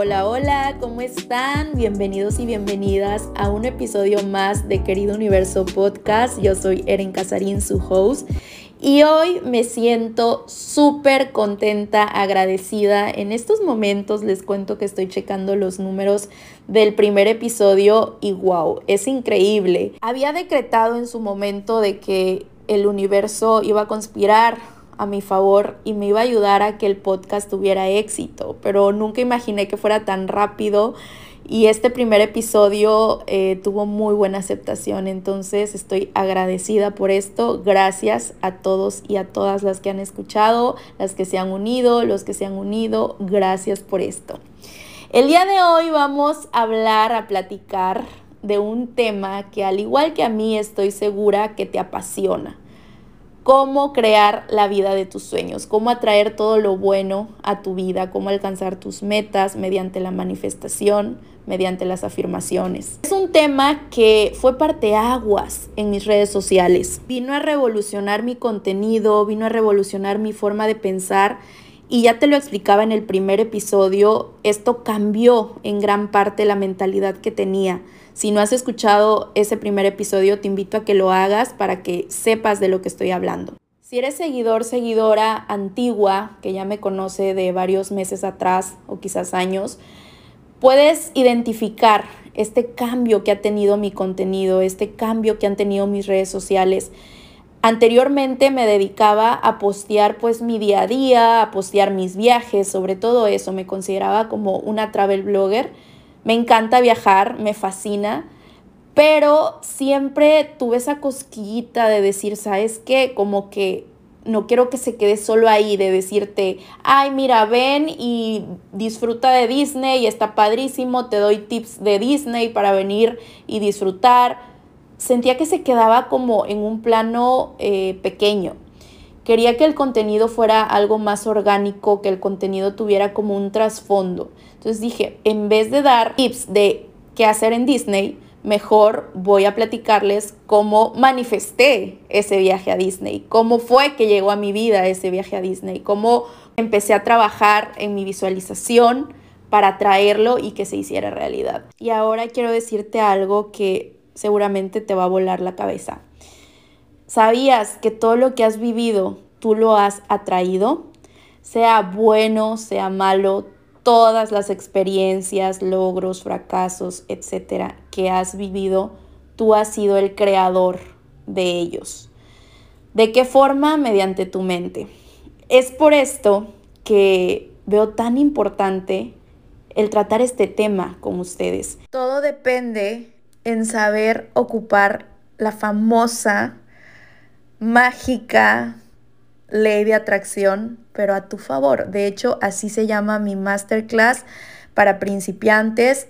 Hola, hola, ¿cómo están? Bienvenidos y bienvenidas a un episodio más de Querido Universo Podcast. Yo soy Eren Casarín, su host. Y hoy me siento súper contenta, agradecida. En estos momentos les cuento que estoy checando los números del primer episodio y wow, es increíble. Había decretado en su momento de que el universo iba a conspirar a mi favor y me iba a ayudar a que el podcast tuviera éxito, pero nunca imaginé que fuera tan rápido y este primer episodio eh, tuvo muy buena aceptación, entonces estoy agradecida por esto. Gracias a todos y a todas las que han escuchado, las que se han unido, los que se han unido, gracias por esto. El día de hoy vamos a hablar, a platicar de un tema que al igual que a mí estoy segura que te apasiona cómo crear la vida de tus sueños, cómo atraer todo lo bueno a tu vida, cómo alcanzar tus metas mediante la manifestación, mediante las afirmaciones. Es un tema que fue parteaguas en mis redes sociales. Vino a revolucionar mi contenido, vino a revolucionar mi forma de pensar y ya te lo explicaba en el primer episodio, esto cambió en gran parte la mentalidad que tenía. Si no has escuchado ese primer episodio, te invito a que lo hagas para que sepas de lo que estoy hablando. Si eres seguidor, seguidora antigua, que ya me conoce de varios meses atrás o quizás años, puedes identificar este cambio que ha tenido mi contenido, este cambio que han tenido mis redes sociales. Anteriormente me dedicaba a postear pues mi día a día, a postear mis viajes, sobre todo eso, me consideraba como una travel blogger me encanta viajar, me fascina, pero siempre tuve esa cosquillita de decir, ¿sabes qué? Como que no quiero que se quede solo ahí, de decirte, ay, mira, ven y disfruta de Disney está padrísimo, te doy tips de Disney para venir y disfrutar. Sentía que se quedaba como en un plano eh, pequeño. Quería que el contenido fuera algo más orgánico, que el contenido tuviera como un trasfondo. Entonces dije, en vez de dar tips de qué hacer en Disney, mejor voy a platicarles cómo manifesté ese viaje a Disney, cómo fue que llegó a mi vida ese viaje a Disney, cómo empecé a trabajar en mi visualización para traerlo y que se hiciera realidad. Y ahora quiero decirte algo que seguramente te va a volar la cabeza. ¿Sabías que todo lo que has vivido tú lo has atraído? Sea bueno, sea malo, todas las experiencias, logros, fracasos, etcétera, que has vivido, tú has sido el creador de ellos. ¿De qué forma? Mediante tu mente. Es por esto que veo tan importante el tratar este tema con ustedes. Todo depende en saber ocupar la famosa, mágica, ley de atracción, pero a tu favor. De hecho, así se llama mi masterclass para principiantes,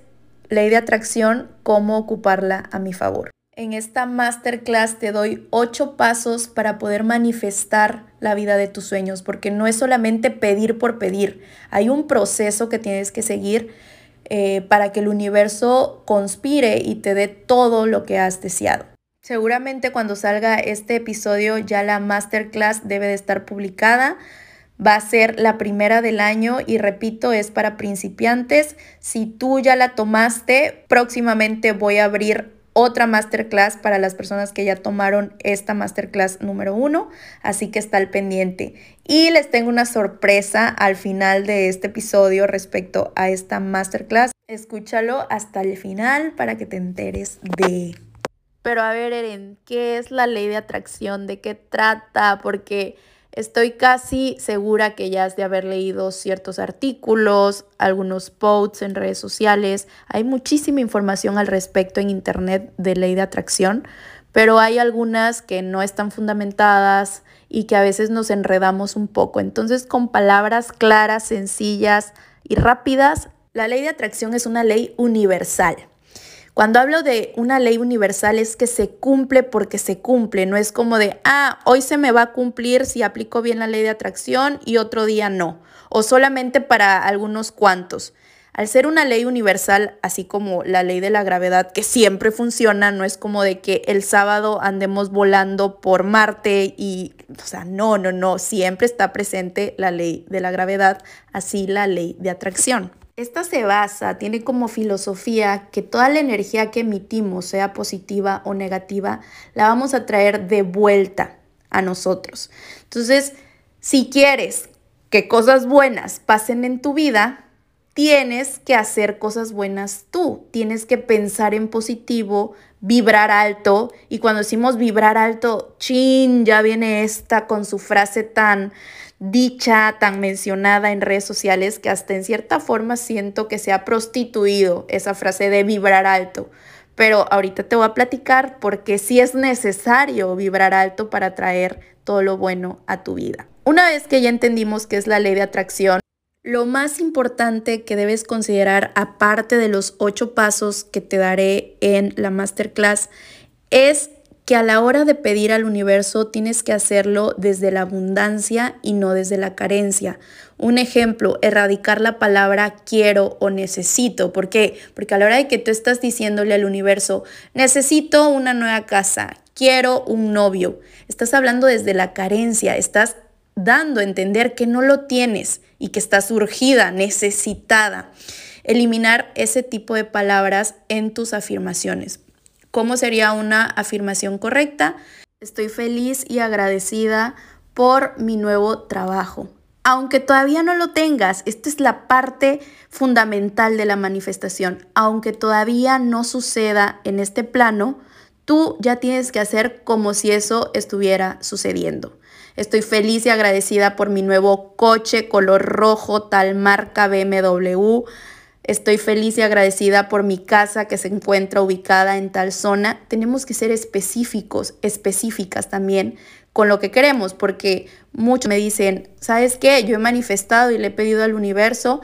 ley de atracción, cómo ocuparla a mi favor. En esta masterclass te doy ocho pasos para poder manifestar la vida de tus sueños, porque no es solamente pedir por pedir, hay un proceso que tienes que seguir eh, para que el universo conspire y te dé todo lo que has deseado. Seguramente cuando salga este episodio ya la masterclass debe de estar publicada. Va a ser la primera del año y repito, es para principiantes. Si tú ya la tomaste, próximamente voy a abrir otra masterclass para las personas que ya tomaron esta masterclass número uno, así que está al pendiente. Y les tengo una sorpresa al final de este episodio respecto a esta masterclass. Escúchalo hasta el final para que te enteres de pero a ver, Eren, ¿qué es la ley de atracción? ¿De qué trata? Porque estoy casi segura que ya has de haber leído ciertos artículos, algunos posts en redes sociales. Hay muchísima información al respecto en internet de ley de atracción, pero hay algunas que no están fundamentadas y que a veces nos enredamos un poco. Entonces, con palabras claras, sencillas y rápidas, la ley de atracción es una ley universal. Cuando hablo de una ley universal es que se cumple porque se cumple, no es como de, ah, hoy se me va a cumplir si aplico bien la ley de atracción y otro día no, o solamente para algunos cuantos. Al ser una ley universal, así como la ley de la gravedad, que siempre funciona, no es como de que el sábado andemos volando por Marte y, o sea, no, no, no, siempre está presente la ley de la gravedad, así la ley de atracción. Esta se basa, tiene como filosofía que toda la energía que emitimos, sea positiva o negativa, la vamos a traer de vuelta a nosotros. Entonces, si quieres que cosas buenas pasen en tu vida, tienes que hacer cosas buenas tú, tienes que pensar en positivo, vibrar alto. Y cuando decimos vibrar alto, chin, ya viene esta con su frase tan dicha, tan mencionada en redes sociales, que hasta en cierta forma siento que se ha prostituido esa frase de vibrar alto. Pero ahorita te voy a platicar porque sí es necesario vibrar alto para traer todo lo bueno a tu vida. Una vez que ya entendimos qué es la ley de atracción, lo más importante que debes considerar, aparte de los ocho pasos que te daré en la masterclass, es que a la hora de pedir al universo tienes que hacerlo desde la abundancia y no desde la carencia. Un ejemplo, erradicar la palabra quiero o necesito. ¿Por qué? Porque a la hora de que tú estás diciéndole al universo, necesito una nueva casa, quiero un novio, estás hablando desde la carencia, estás dando a entender que no lo tienes y que estás urgida, necesitada. Eliminar ese tipo de palabras en tus afirmaciones. ¿Cómo sería una afirmación correcta? Estoy feliz y agradecida por mi nuevo trabajo. Aunque todavía no lo tengas, esta es la parte fundamental de la manifestación. Aunque todavía no suceda en este plano, tú ya tienes que hacer como si eso estuviera sucediendo. Estoy feliz y agradecida por mi nuevo coche color rojo, tal marca BMW. Estoy feliz y agradecida por mi casa que se encuentra ubicada en tal zona. Tenemos que ser específicos, específicas también con lo que queremos, porque muchos me dicen, ¿sabes qué? Yo he manifestado y le he pedido al universo,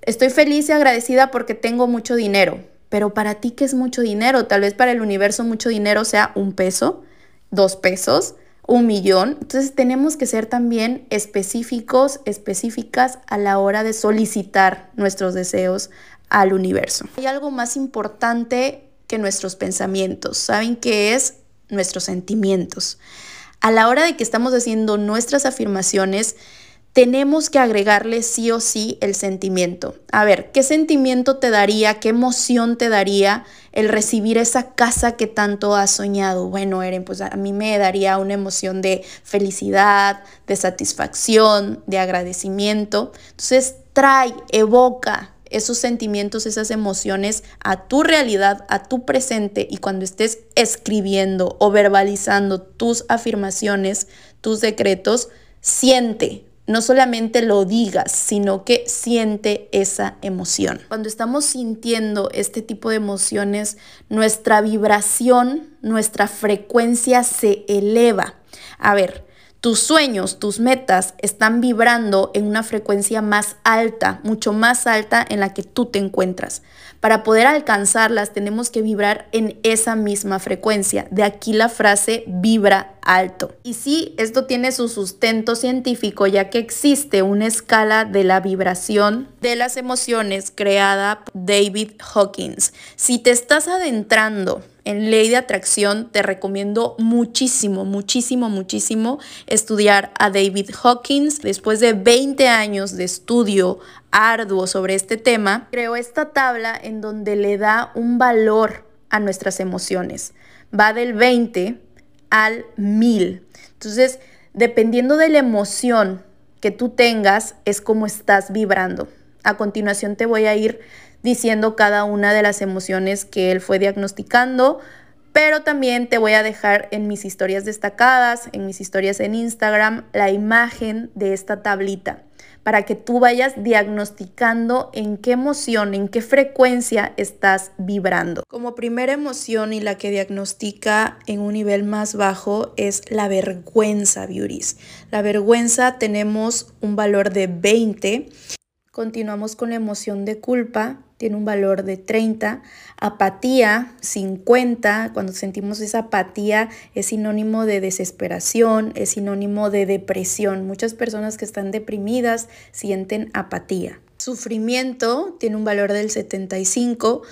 estoy feliz y agradecida porque tengo mucho dinero, pero para ti, ¿qué es mucho dinero? Tal vez para el universo mucho dinero sea un peso, dos pesos, un millón. Entonces tenemos que ser también específicos, específicas a la hora de solicitar nuestros deseos al universo. Hay algo más importante que nuestros pensamientos. ¿Saben qué es? Nuestros sentimientos. A la hora de que estamos haciendo nuestras afirmaciones, tenemos que agregarle sí o sí el sentimiento. A ver, ¿qué sentimiento te daría, qué emoción te daría el recibir esa casa que tanto has soñado? Bueno, Eren, pues a mí me daría una emoción de felicidad, de satisfacción, de agradecimiento. Entonces, trae, evoca esos sentimientos, esas emociones a tu realidad, a tu presente y cuando estés escribiendo o verbalizando tus afirmaciones, tus decretos, siente, no solamente lo digas, sino que siente esa emoción. Cuando estamos sintiendo este tipo de emociones, nuestra vibración, nuestra frecuencia se eleva. A ver, tus sueños, tus metas están vibrando en una frecuencia más alta, mucho más alta en la que tú te encuentras. Para poder alcanzarlas tenemos que vibrar en esa misma frecuencia. De aquí la frase vibra alto. Y sí, esto tiene su sustento científico ya que existe una escala de la vibración de las emociones creada por David Hawkins. Si te estás adentrando en ley de atracción, te recomiendo muchísimo, muchísimo, muchísimo estudiar a David Hawkins. Después de 20 años de estudio arduo sobre este tema, creó esta tabla en donde le da un valor a nuestras emociones. Va del 20 al 1000. Entonces, dependiendo de la emoción que tú tengas, es como estás vibrando. A continuación te voy a ir diciendo cada una de las emociones que él fue diagnosticando, pero también te voy a dejar en mis historias destacadas, en mis historias en Instagram, la imagen de esta tablita para que tú vayas diagnosticando en qué emoción, en qué frecuencia estás vibrando. Como primera emoción y la que diagnostica en un nivel más bajo es la vergüenza, beauties. La vergüenza tenemos un valor de 20. Continuamos con la emoción de culpa, tiene un valor de 30. Apatía, 50. Cuando sentimos esa apatía es sinónimo de desesperación, es sinónimo de depresión. Muchas personas que están deprimidas sienten apatía. Sufrimiento tiene un valor del 75.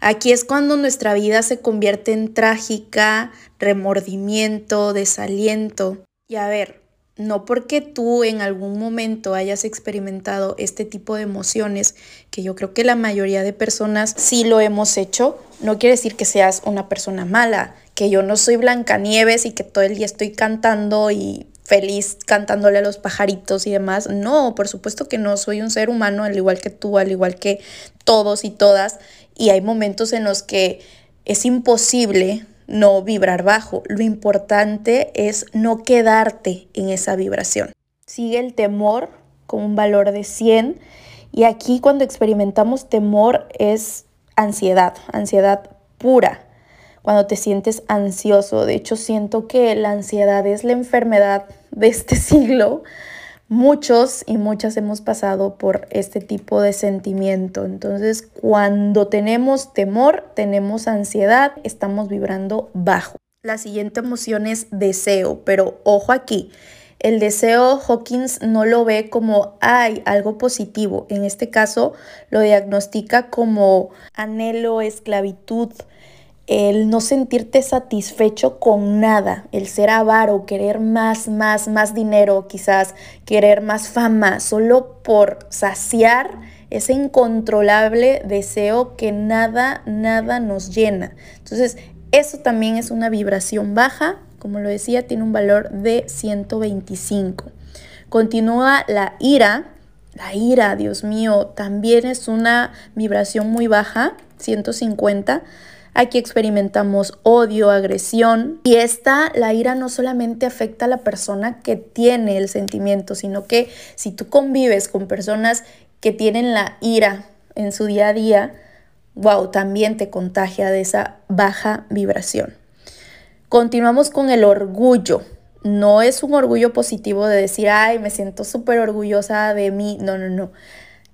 Aquí es cuando nuestra vida se convierte en trágica, remordimiento, desaliento. Y a ver, No porque tú en algún momento hayas experimentado este tipo de emociones, que yo creo que la mayoría de personas sí lo hemos hecho, no quiere decir que seas una persona mala, que yo no soy Blancanieves y que todo el día estoy cantando y feliz cantándole a los pajaritos y demás. No, por supuesto que no, soy un ser humano al igual que tú, al igual que todos y todas, y hay momentos en los que es imposible no vibrar bajo. Lo importante es no quedarte en esa vibración. Sigue el temor con un valor de 100 y aquí cuando experimentamos temor es ansiedad, ansiedad pura. Cuando te sientes ansioso, de hecho siento que la ansiedad es la enfermedad de este siglo Muchos y muchas hemos pasado por este tipo de sentimiento. Entonces, cuando tenemos temor, tenemos ansiedad, estamos vibrando bajo. La siguiente emoción es deseo, pero ojo aquí. El deseo Hawkins no lo ve como hay algo positivo. En este caso lo diagnostica como anhelo, esclavitud, el no sentirte satisfecho con nada, el ser avaro, querer más, más, más dinero, quizás querer más fama, solo por saciar ese incontrolable deseo que nada, nada nos llena. Entonces, eso también es una vibración baja, como lo decía, tiene un valor de 125. Continúa la ira. La ira, Dios mío, también es una vibración muy baja, 150 Aquí experimentamos odio, agresión y esta, la ira no solamente afecta a la persona que tiene el sentimiento, sino que si tú convives con personas que tienen la ira en su día a día, wow, también te contagia de esa baja vibración. Continuamos con el orgullo. No es un orgullo positivo de decir, ay, me siento súper orgullosa de mí. No, no, no.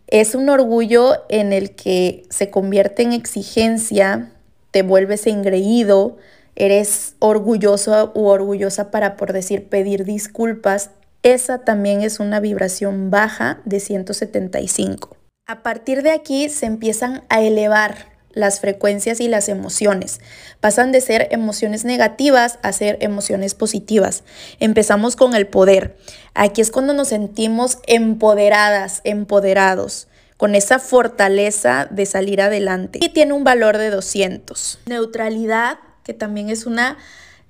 Es un orgullo en el que se convierte en exigencia, te vuelves engreído, eres orgulloso u orgullosa para, por decir, pedir disculpas, esa también es una vibración baja de 175. A partir de aquí se empiezan a elevar las frecuencias y las emociones. Pasan de ser emociones negativas a ser emociones positivas. Empezamos con el poder. Aquí es cuando nos sentimos empoderadas, empoderados con esa fortaleza de salir adelante. Y tiene un valor de 200. Neutralidad, que también es una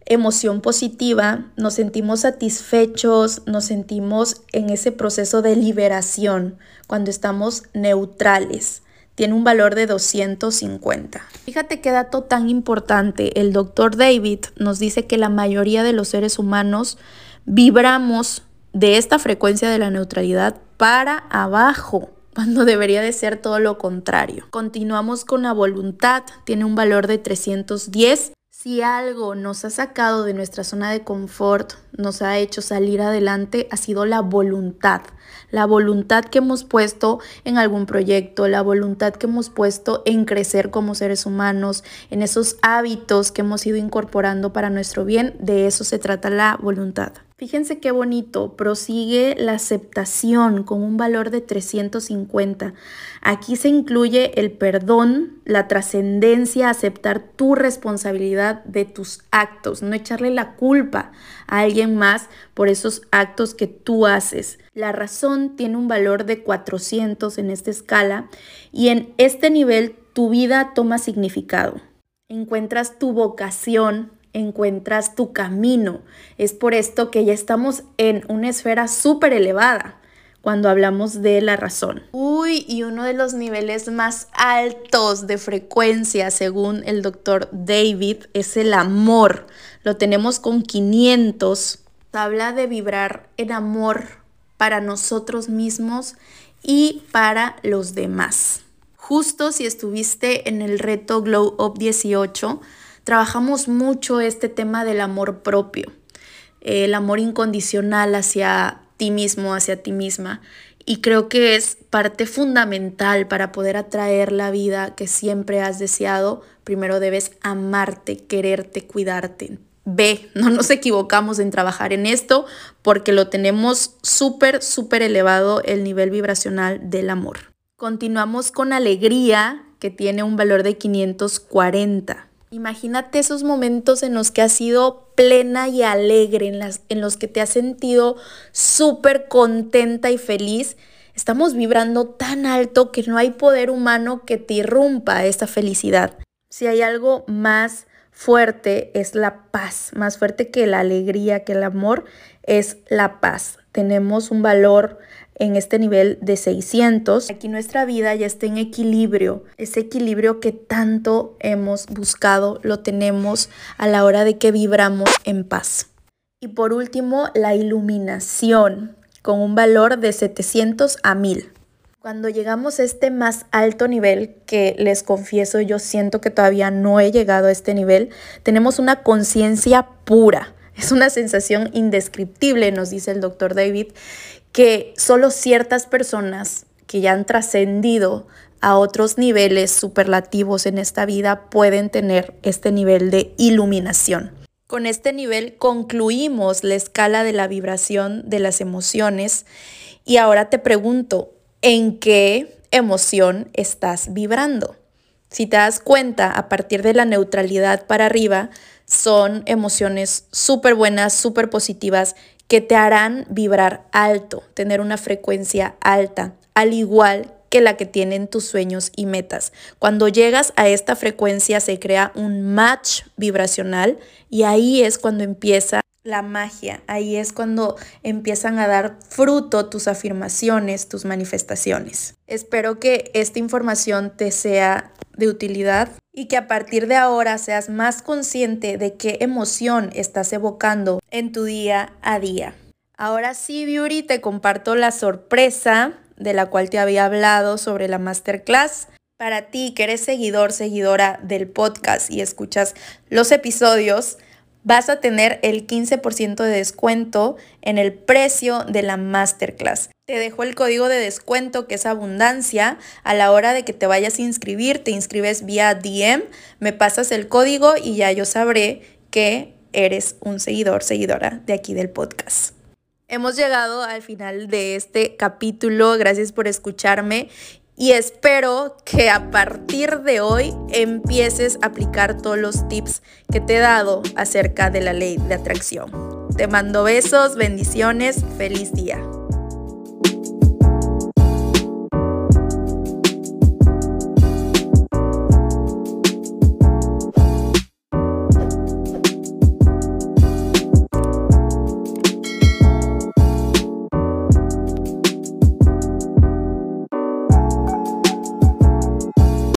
emoción positiva, nos sentimos satisfechos, nos sentimos en ese proceso de liberación cuando estamos neutrales. Tiene un valor de 250. Fíjate qué dato tan importante. El doctor David nos dice que la mayoría de los seres humanos vibramos de esta frecuencia de la neutralidad para abajo cuando debería de ser todo lo contrario. Continuamos con la voluntad, tiene un valor de 310. Si algo nos ha sacado de nuestra zona de confort, nos ha hecho salir adelante, ha sido la voluntad. La voluntad que hemos puesto en algún proyecto, la voluntad que hemos puesto en crecer como seres humanos, en esos hábitos que hemos ido incorporando para nuestro bien, de eso se trata la voluntad. Fíjense qué bonito, prosigue la aceptación con un valor de 350. Aquí se incluye el perdón, la trascendencia, aceptar tu responsabilidad de tus actos, no echarle la culpa a alguien más por esos actos que tú haces. La razón tiene un valor de 400 en esta escala y en este nivel tu vida toma significado. Encuentras tu vocación, encuentras tu camino. Es por esto que ya estamos en una esfera súper elevada cuando hablamos de la razón. Uy, y uno de los niveles más altos de frecuencia, según el doctor David, es el amor. Lo tenemos con 500. Habla de vibrar en amor para nosotros mismos y para los demás. Justo si estuviste en el reto Glow Up 18, trabajamos mucho este tema del amor propio, el amor incondicional hacia ti mismo, hacia ti misma. Y creo que es parte fundamental para poder atraer la vida que siempre has deseado. Primero debes amarte, quererte, cuidarte. Ve, no nos equivocamos en trabajar en esto porque lo tenemos súper, súper elevado el nivel vibracional del amor. Continuamos con alegría, que tiene un valor de 540. Imagínate esos momentos en los que has sido plena y alegre, en, las, en los que te has sentido súper contenta y feliz. Estamos vibrando tan alto que no hay poder humano que te irrumpa esa felicidad. Si hay algo más fuerte es la paz, más fuerte que la alegría, que el amor, es la paz. Tenemos un valor en este nivel de 600. Aquí nuestra vida ya está en equilibrio. Ese equilibrio que tanto hemos buscado lo tenemos a la hora de que vibramos en paz. Y por último, la iluminación con un valor de 700 a 1000. Cuando llegamos a este más alto nivel, que les confieso, yo siento que todavía no he llegado a este nivel, tenemos una conciencia pura. Es una sensación indescriptible, nos dice el doctor David, que solo ciertas personas que ya han trascendido a otros niveles superlativos en esta vida pueden tener este nivel de iluminación. Con este nivel concluimos la escala de la vibración de las emociones y ahora te pregunto, ¿en qué emoción estás vibrando? Si te das cuenta, a partir de la neutralidad para arriba, son emociones súper buenas, súper positivas, que te harán vibrar alto, tener una frecuencia alta, al igual que la que tienen tus sueños y metas. Cuando llegas a esta frecuencia se crea un match vibracional y ahí es cuando empieza la magia, ahí es cuando empiezan a dar fruto tus afirmaciones, tus manifestaciones. Espero que esta información te sea de utilidad y que a partir de ahora seas más consciente de qué emoción estás evocando en tu día a día. Ahora sí, Beauty, te comparto la sorpresa de la cual te había hablado sobre la masterclass. Para ti que eres seguidor, seguidora del podcast y escuchas los episodios, vas a tener el 15% de descuento en el precio de la masterclass. Te dejo el código de descuento que es abundancia. A la hora de que te vayas a inscribir, te inscribes vía DM, me pasas el código y ya yo sabré que eres un seguidor, seguidora de aquí del podcast. Hemos llegado al final de este capítulo. Gracias por escucharme y espero que a partir de hoy empieces a aplicar todos los tips que te he dado acerca de la ley de atracción. Te mando besos, bendiciones, feliz día.